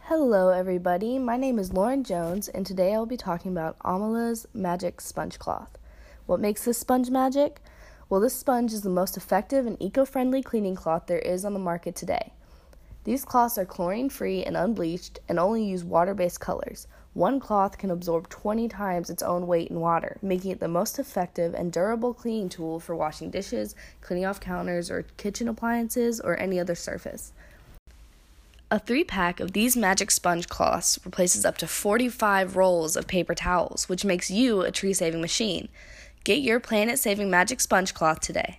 Hello, everybody. My name is Lauren Jones, and today I will be talking about Amala's Magic Sponge Cloth. What makes this sponge magic? Well, this sponge is the most effective and eco friendly cleaning cloth there is on the market today. These cloths are chlorine free and unbleached and only use water based colors. One cloth can absorb 20 times its own weight in water, making it the most effective and durable cleaning tool for washing dishes, cleaning off counters or kitchen appliances, or any other surface. A three pack of these magic sponge cloths replaces up to 45 rolls of paper towels, which makes you a tree saving machine. Get your planet saving magic sponge cloth today.